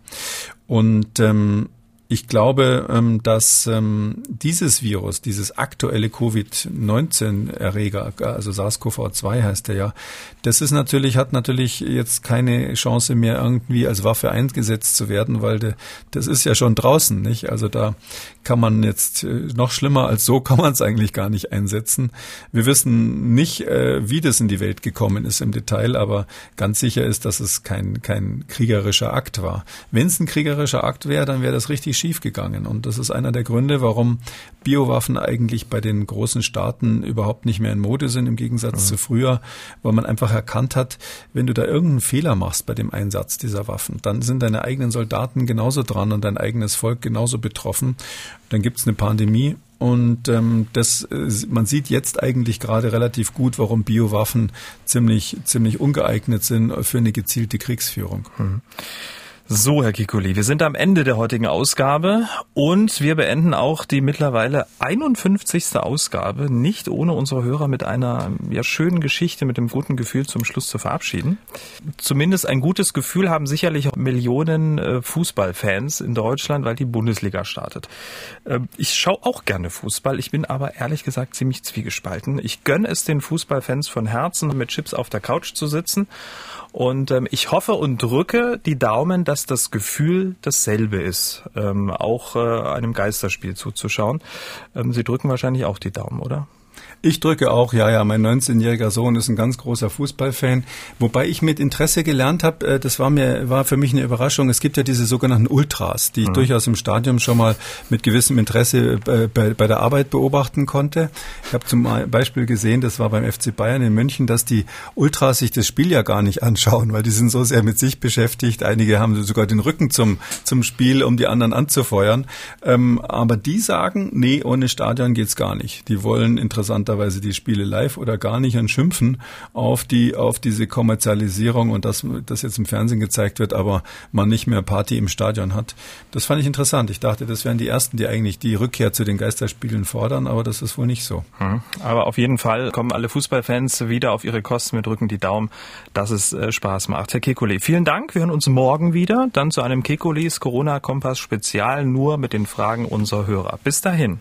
Und ähm, ich glaube, ähm, dass ähm, dieses Virus, dieses aktuelle Covid-19-Erreger, also SARS-CoV-2 heißt er ja, das ist natürlich, hat natürlich jetzt keine Chance mehr irgendwie als Waffe eingesetzt zu werden, weil das ist ja schon draußen, nicht? Also da kann man jetzt äh, noch schlimmer als so kann man es eigentlich gar nicht einsetzen. Wir wissen nicht, äh, wie das in die Welt gekommen ist im Detail, aber ganz sicher ist, dass es kein, kein kriegerischer Akt war. Wenn es ein kriegerischer Akt wäre, dann wäre das richtig schiefgegangen. Und das ist einer der Gründe, warum Biowaffen eigentlich bei den großen Staaten überhaupt nicht mehr in Mode sind, im Gegensatz mhm. zu früher, weil man einfach erkannt hat, wenn du da irgendeinen Fehler machst bei dem Einsatz dieser Waffen, dann sind deine eigenen Soldaten genauso dran und dein eigenes Volk genauso betroffen. Dann gibt es eine Pandemie und ähm, das, äh, man sieht jetzt eigentlich gerade relativ gut, warum Biowaffen ziemlich, ziemlich ungeeignet sind für eine gezielte Kriegsführung. Mhm. So, Herr Kikuli, wir sind am Ende der heutigen Ausgabe und wir beenden auch die mittlerweile 51. Ausgabe nicht ohne unsere Hörer mit einer ja, schönen Geschichte, mit einem guten Gefühl zum Schluss zu verabschieden. Zumindest ein gutes Gefühl haben sicherlich Millionen äh, Fußballfans in Deutschland, weil die Bundesliga startet. Äh, ich schaue auch gerne Fußball, ich bin aber ehrlich gesagt ziemlich zwiegespalten. Ich gönne es den Fußballfans von Herzen, mit Chips auf der Couch zu sitzen und ähm, ich hoffe und drücke die Daumen, dass dass das Gefühl dasselbe ist, ähm, auch äh, einem Geisterspiel zuzuschauen. Ähm, Sie drücken wahrscheinlich auch die Daumen, oder? Ich drücke auch, ja, ja. Mein 19-jähriger Sohn ist ein ganz großer Fußballfan. Wobei ich mit Interesse gelernt habe, äh, das war mir, war für mich eine Überraschung. Es gibt ja diese sogenannten Ultras, die ich mhm. durchaus im Stadion schon mal mit gewissem Interesse äh, bei, bei der Arbeit beobachten konnte. Ich habe zum Beispiel gesehen, das war beim FC Bayern in München, dass die Ultras sich das Spiel ja gar nicht anschauen, weil die sind so sehr mit sich beschäftigt. Einige haben sogar den Rücken zum, zum Spiel, um die anderen anzufeuern. Ähm, aber die sagen, nee, ohne Stadion geht's gar nicht. Die wollen interessant interessanterweise die Spiele live oder gar nicht und schimpfen auf die, auf diese Kommerzialisierung und dass das jetzt im Fernsehen gezeigt wird, aber man nicht mehr Party im Stadion hat. Das fand ich interessant. Ich dachte, das wären die ersten, die eigentlich die Rückkehr zu den Geisterspielen fordern, aber das ist wohl nicht so. Hm. Aber auf jeden Fall kommen alle Fußballfans wieder auf ihre Kosten. Wir drücken die Daumen, dass es äh, Spaß macht. Herr Kekulé, vielen Dank. Wir hören uns morgen wieder, dann zu einem Kekulis Corona-Kompass Spezial nur mit den Fragen unserer Hörer. Bis dahin.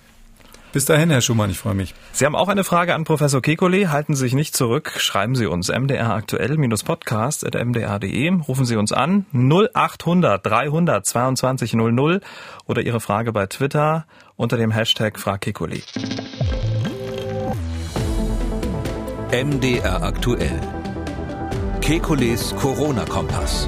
Bis dahin, Herr Schumann, ich freue mich. Sie haben auch eine Frage an Professor Kekulé. Halten Sie sich nicht zurück. Schreiben Sie uns mdraktuell-podcast.mdr.de. Rufen Sie uns an 0800 300 22 00 oder Ihre Frage bei Twitter unter dem Hashtag FragKekulé. MDR aktuell. Kekules Corona-Kompass.